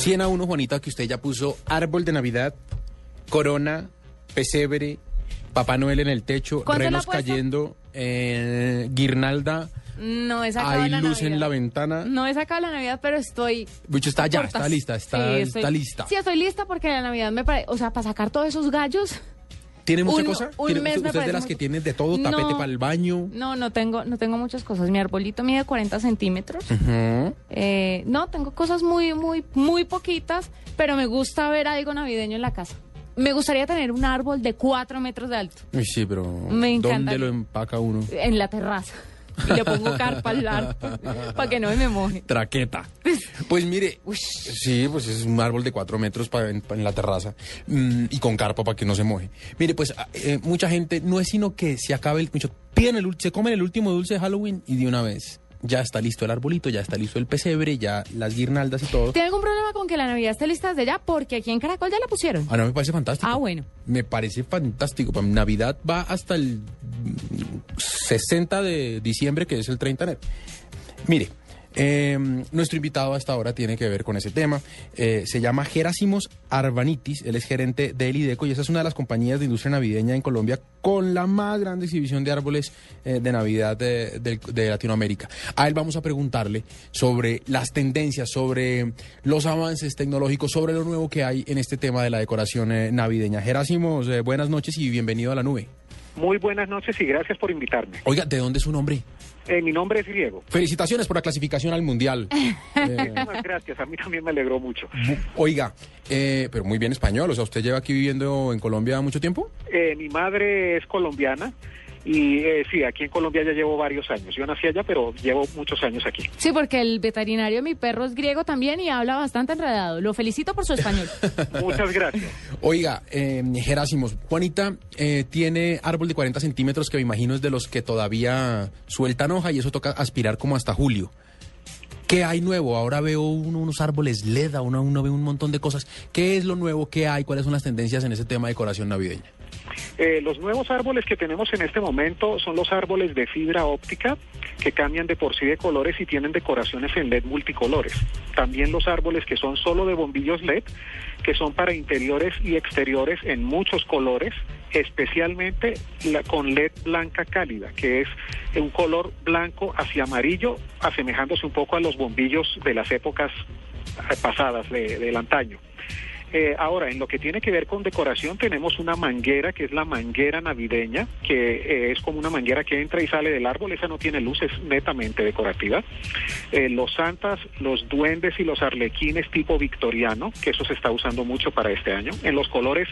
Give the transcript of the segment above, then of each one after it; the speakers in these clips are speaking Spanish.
100 a 1, Juanita, que usted ya puso árbol de Navidad, corona, pesebre, Papá Noel en el techo, ¿Cuánto le ha renos cayendo, eh, guirnalda, No he sacado hay la luz en Navidad. la ventana. No he sacado la Navidad, pero estoy... Mucho está ya, cortas. está lista, está, Sí, estoy- está lista. Sí, estoy lista porque la Navidad me parece... O sea, para sacar todos esos gallos... ¿Tiene mucha un- cosa? un ¿Tiene- mes me ¿Usted es de las que tiene de todo, tapete No. para el baño? No, no tengo, no tengo muchas cosas. Mi arbolito mide 40 centímetros. Ujú. Eh, no, tengo cosas muy, muy, muy poquitas, pero me gusta ver algo navideño en la casa. Me gustaría tener un árbol de 4 metros de alto sí, pero Me ¿dónde lo empaca uno? en la terraza. Y le pongo carpa al árbol para que no me moje. Traqueta. Pues mire, sí, pues es un árbol de cuatro metros pa- en, en la terraza mm, y con carpa para que no se moje. Mire, pues ah, eh, mucha gente no es sino que se acabe el mucho, piden el, ul- se comen el último dulce de Halloween y de una vez ya está listo el arbolito, ya está listo el pesebre, ya las guirnaldas y todo. ¿Tiene algún problema con que la Navidad esté lista desde ya? Porque aquí en Caracol ya la pusieron. Ah, no, me parece fantástico. Ah, bueno. Me parece fantástico. Navidad va hasta el 60 de diciembre, que es el 30 de enero. Mire, eh, nuestro invitado hasta ahora tiene que ver con ese tema. Eh, se llama Gerásimos Arbanitis. Él es gerente de Elideco y esa es una de las compañías de industria navideña en Colombia con la más grande exhibición de árboles eh, de Navidad de, del- de Latinoamérica. A él vamos a preguntarle sobre las tendencias, sobre los avances tecnológicos, sobre lo nuevo que hay en este tema de la decoración eh, navideña. Gerásimos, eh, buenas noches y bienvenido a la nube. Muy buenas noches y gracias por invitarme. Oiga, ¿de dónde es su nombre? Eh, mi nombre es Diego. Felicitaciones por la clasificación al Mundial. Eh, Muchísimas gracias, a mí también me alegró mucho. oiga, eh, pero muy bien español, o sea, ¿usted lleva aquí viviendo en Colombia mucho tiempo? Eh, mi madre es colombiana y eh, sí, aquí en Colombia ya llevo varios años. Yo nací allá, pero llevo muchos años aquí. Sí, porque el veterinario de mi perro es griego también y habla bastante enredado. Lo felicito por su español. Muchas gracias. Oiga, eh, Gerásimos, Juanita eh, tiene árbol de 40 centímetros que me imagino es de los que todavía sueltan hoja y eso toca aspirar como hasta julio. ¿Qué hay nuevo? Ahora veo uno- unos árboles LED, uno, uno ve un montón de cosas. ¿Qué es lo nuevo? ¿Qué hay? ¿Cuáles son las tendencias en ese tema de decoración navideña? Eh, los nuevos árboles que tenemos en este momento son los árboles de fibra óptica que cambian de por sí de colores y tienen decoraciones en LED multicolores. También los árboles que son solo de bombillos LED, que son para interiores y exteriores en muchos colores, especialmente la- con LED blanca cálida, que es un color blanco hacia amarillo, asemejándose un poco a los bombillos de las épocas pasadas, de- del antaño. Eh, ahora, en lo que tiene que ver con decoración, tenemos una manguera que es la manguera navideña, que eh, es como una manguera que entra y sale del árbol. Esa no tiene luz, es netamente decorativa. Eh, los santas, los duendes y los arlequines tipo victoriano, que eso se está usando mucho para este año. En los colores,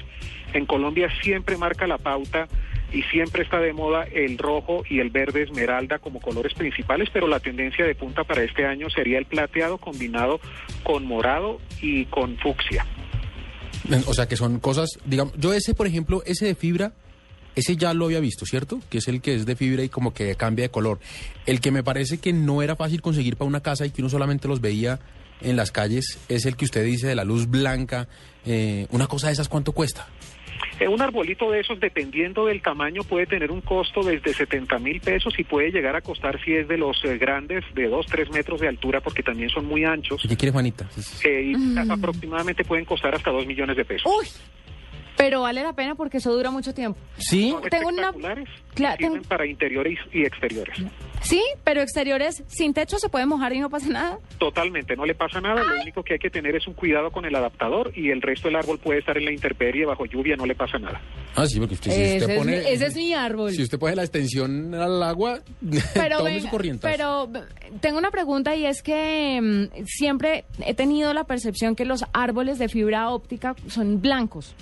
en Colombia siempre marca la pauta y siempre está de moda el rojo y el verde esmeralda como colores principales, pero la tendencia de punta para este año sería el plateado combinado con morado y con fucsia. O sea, que son cosas, digamos, yo ese, por ejemplo, ese de fibra, ese ya lo había visto, ¿cierto? Que es el que es de fibra y como que cambia de color. El que me parece que no era fácil conseguir para una casa y que uno solamente los veía en las calles es el que usted dice de la luz blanca. Eh, una cosa de esas, ¿cuánto cuesta? Eh, un arbolito de esos, dependiendo del tamaño, puede tener un costo desde 70 mil pesos y puede llegar a costar, si es de los eh, grandes, de 2, 3 metros de altura, porque también son muy anchos, ¿Qué quiere Juanita? eh, y a- aproximadamente pueden costar hasta 2 millones de pesos. Uy, pero vale la pena porque eso dura mucho tiempo. Sí, Son tengo una- Claro, tengo- para interiores y exteriores. Sí, pero exteriores sin techo se puede mojar y no pasa nada. Totalmente, no le pasa nada, lo único que hay que tener es un cuidado con el adaptador y el resto del árbol puede estar en la intemperie, bajo lluvia, no le pasa nada. Ah, sí, porque usted, si ese, usted es pone... mi, ese es mi árbol. Si usted pone la extensión al agua, Pero, tome venga, su corrientazo. pero tengo una pregunta y es que mm, siempre he tenido la percepción que los árboles de fibra óptica son blancos.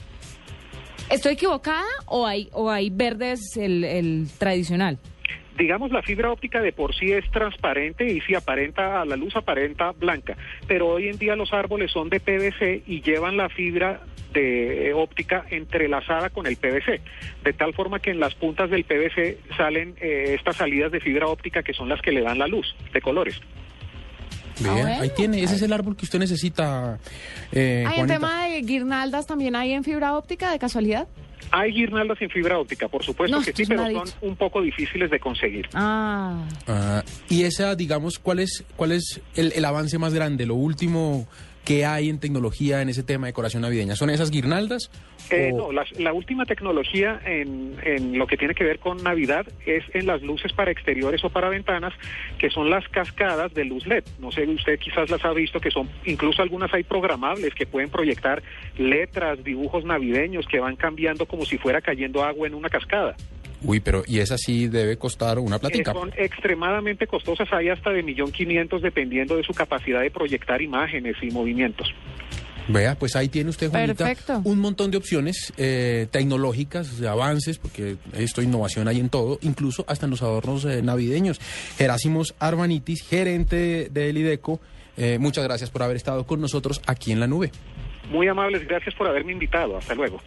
¿Estoy equivocada o hay, o hay verdes el, el tradicional? digamos, la fibra óptica de por sí es transparente y si aparenta a la luz aparenta blanca, pero hoy en día los árboles son de PVC y llevan la fibra de eh, óptica entrelazada con el PVC, de tal forma que en las puntas del PVC salen eh, estas salidas de fibra óptica que son las que le dan la luz de colores. Vea, Ah, bueno. ahí tiene, ese es el árbol que usted necesita, eh, ¿Hay Juanita. tema de guirnaldas también hay en fibra óptica de casualidad? Hay guirnaldas en fibra óptica, por supuesto No, que sí, pero son dicha. un poco difíciles de conseguir. Ah, Ah, y esa, digamos, ¿cuál es, cuál es el, el avance más grande, lo último ¿Qué hay en tecnología en ese tema de decoración navideña? ¿Son esas guirnaldas? Eh, o- no, la, la última tecnología en, en lo que tiene que ver con Navidad es en las luces para exteriores o para ventanas, que son las cascadas de luz LED. No sé, usted quizás las ha visto, que son, incluso algunas hay programables que pueden proyectar letras, dibujos navideños que van cambiando como si fuera cayendo agua en una cascada. Uy, pero y esa sí debe costar una Eh, platica. son extremadamente costosas, hay hasta de millón quinientos dependiendo de su capacidad de proyectar imágenes y movimientos. Vea, pues ahí tiene usted, Juanita, Perfecto. un montón de opciones eh, tecnológicas, de avances, porque esto innovación hay en todo, incluso hasta en los adornos eh, navideños. Gerásimos Arbanitis, gerente del IDECO, eh, muchas gracias por haber estado con nosotros aquí en la nube. Muy amables, gracias por haberme invitado. Hasta luego.